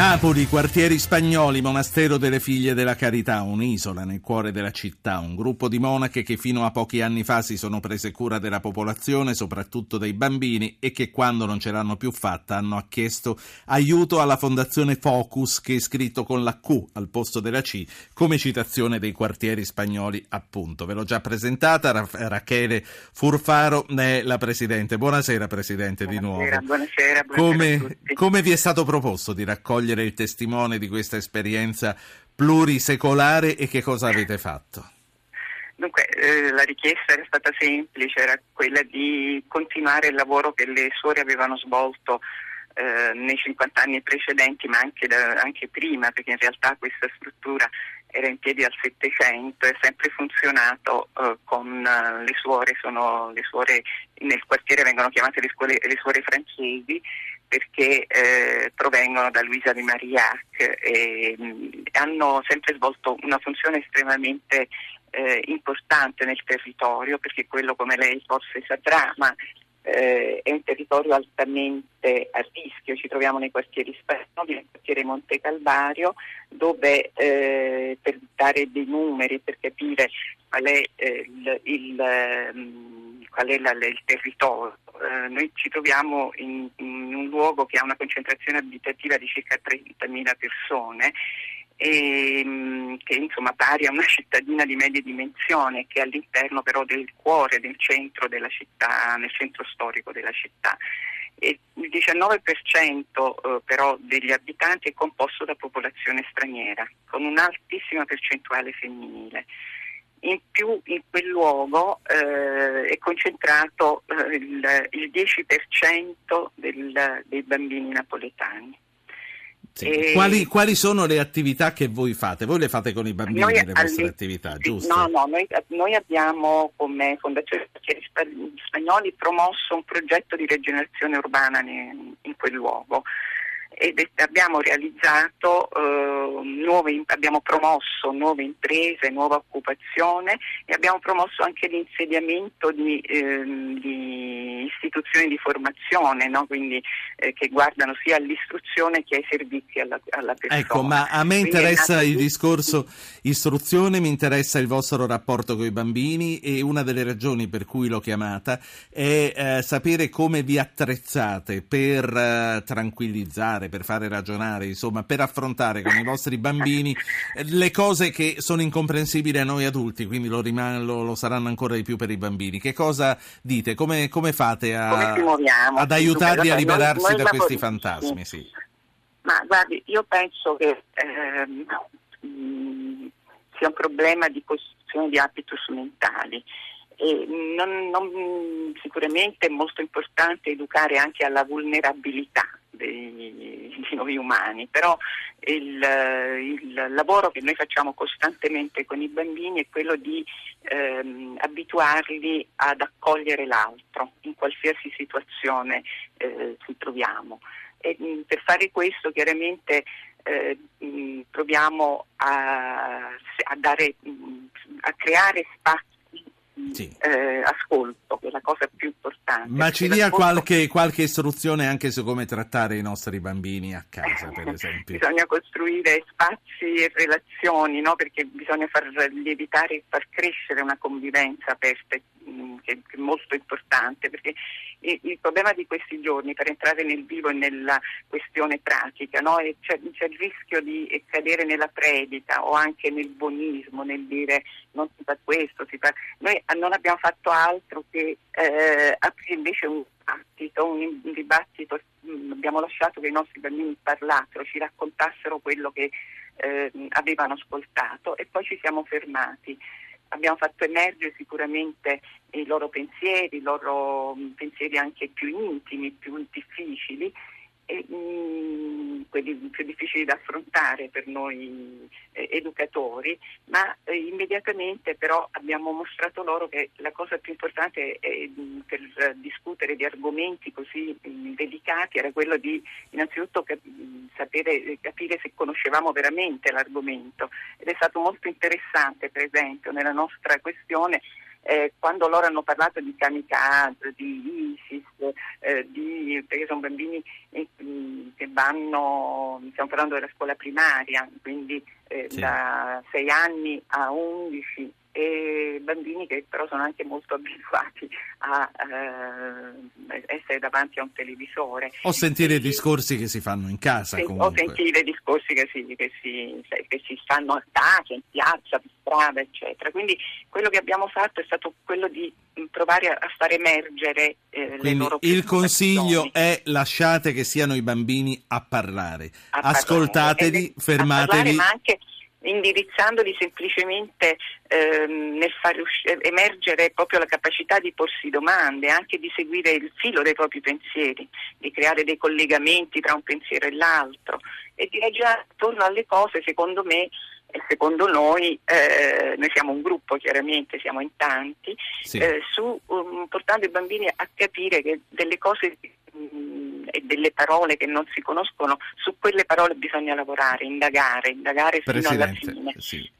Napoli, quartieri spagnoli, monastero delle figlie della carità, un'isola nel cuore della città, un gruppo di monache che fino a pochi anni fa si sono prese cura della popolazione, soprattutto dei bambini, e che quando non ce l'hanno più fatta hanno chiesto aiuto alla fondazione Focus, che è scritto con la Q al posto della C, come citazione dei quartieri spagnoli, appunto. Ve l'ho già presentata, Ra- Rachele Furfaro è la presidente. Buonasera Presidente buonasera, di nuovo. Buonasera, buonasera come, come vi è stato proposto di raccogliere raccogliere il testimone di questa esperienza plurisecolare e che cosa avete fatto? Dunque, eh, la richiesta era stata semplice, era quella di continuare il lavoro che le suore avevano svolto eh, nei 50 anni precedenti, ma anche, da, anche, prima, perché in realtà questa struttura era in piedi al Settecento, è sempre funzionato eh, con uh, le suore, sono le suore nel quartiere vengono chiamate le, scuole, le suore francesi perché eh, provengono da Luisa di Marillac e mh, hanno sempre svolto una funzione estremamente eh, importante nel territorio perché quello come lei forse saprà ma eh, è un territorio altamente a rischio, ci troviamo nei quartieri spagnoli, nel quartiere Monte Calvario, dove eh, per dare dei numeri, per capire qual è eh, il, il, ehm, qual è la, il territorio, eh, noi ci troviamo in, in, un luogo che ha una concentrazione abitativa di circa 30.000 persone e, mm, che insomma pari a una cittadina di medie dimensioni che è all'interno però del cuore, del centro della città, nel centro storico della città. E il 19% eh, però degli abitanti è composto da popolazione straniera, con un'altissima percentuale femminile in più in quel luogo eh, è concentrato eh, il, il, 10% del, dei bambini napoletani. Sì. Quali, quali, sono le attività che voi fate? Voi le fate con i bambini noi, le vostre all... attività, giusto? No, no, noi, noi abbiamo come Fondazione Quartieri Spagnoli promosso un progetto di rigenerazione urbana in, in quel luogo ed abbiamo realizzato eh, nuove, abbiamo promosso nuove imprese, nuova occupazione e abbiamo promosso anche l'insediamento di, eh, di istituzioni di formazione, no? Quindi, eh, che guardano sia all'istruzione che ai servizi alla, alla persona. Ecco, ma a me interessa nato... il discorso istruzione, mi interessa il vostro rapporto con i bambini e una delle ragioni per cui l'ho chiamata è eh, sapere come vi attrezzate per eh, tranquillizzare, per fare ragionare, insomma, per affrontare con i vostri bambini le cose che sono incomprensibili a noi adulti, quindi lo, riman- lo, lo saranno ancora di più per i bambini. Che cosa dite? Come, come fate a, come ad aiutarli a liberarsi noi, noi da questi fantasmi? Sì. Ma guardi, io penso che ehm, sia un problema di costruzione di habitus mentali. E non, non, sicuramente è molto importante educare anche alla vulnerabilità dei, di noi umani, però il, il, lavoro che noi facciamo costantemente con i bambini è quello di ehm, abituarli ad accogliere l'altro in qualsiasi situazione eh, ci troviamo. E, mh, per fare questo chiaramente eh, mh, proviamo a, a, dare, mh, a creare spazi sì. eh, ascolto, che è la cosa più importante. Ma ci dia qualche, qualche, istruzione anche su come trattare i nostri bambini a casa, per esempio. bisogna costruire spazi e relazioni, no? perché bisogna far lievitare e far crescere una convivenza aperta mm, che è molto importante, perché il, problema di questi giorni, per entrare nel vivo e nella questione pratica, no? c'è, c'è, il rischio di cadere nella predica o anche nel buonismo, nel dire non si fa questo, si fa... Noi non abbiamo fatto altro che eh, aprire invece un dibattito, un dibattito, mm, abbiamo lasciato che i nostri bambini parlassero, ci raccontassero quello che eh, avevano ascoltato e poi ci siamo fermati abbiamo fatto emergere sicuramente i loro pensieri, i loro mm, pensieri anche più intimi, più difficili mm, quelli più difficili da affrontare per noi eh, educatori, ma eh, immediatamente però abbiamo mostrato loro che la cosa più importante mm, per discutere di argomenti così mh, delicati era quello di innanzitutto cap- sapere, capire se conoscevamo veramente l'argomento. Ed è stato molto interessante per esempio nella nostra questione eh, quando loro hanno parlato di kamikaze, di ISIS, eh, di, perché sono bambini eh, vanno, stiamo parlando della scuola primaria, quindi eh, sì. da 6 anni a 11 e bambini che però sono anche molto abituati a eh, essere davanti a un televisore. O sentire i discorsi che si fanno in casa. Sì, o sentire i discorsi che si, che, si, che si, fanno a casa, in piazza, per strada, eccetera. Quindi quello che abbiamo fatto è stato quello di provare a, far emergere eh, Quindi le loro Il consiglio è lasciate che siano i bambini a parlare, a ascoltatevi, parlare. fermatevi. A parlare, ma anche indirizzandoli semplicemente ehm, nel far emergere proprio la capacità di porsi domande, anche di seguire il filo dei propri pensieri, di creare dei collegamenti tra un pensiero e l'altro e di ragionare attorno alle cose, secondo me, e secondo noi, eh, noi siamo un gruppo chiaramente, siamo in tanti, sì. eh, su, um, portando i bambini a capire che delle cose delle parole che non si conoscono, su quelle parole bisogna lavorare, indagare, indagare fino alla fine. Sì.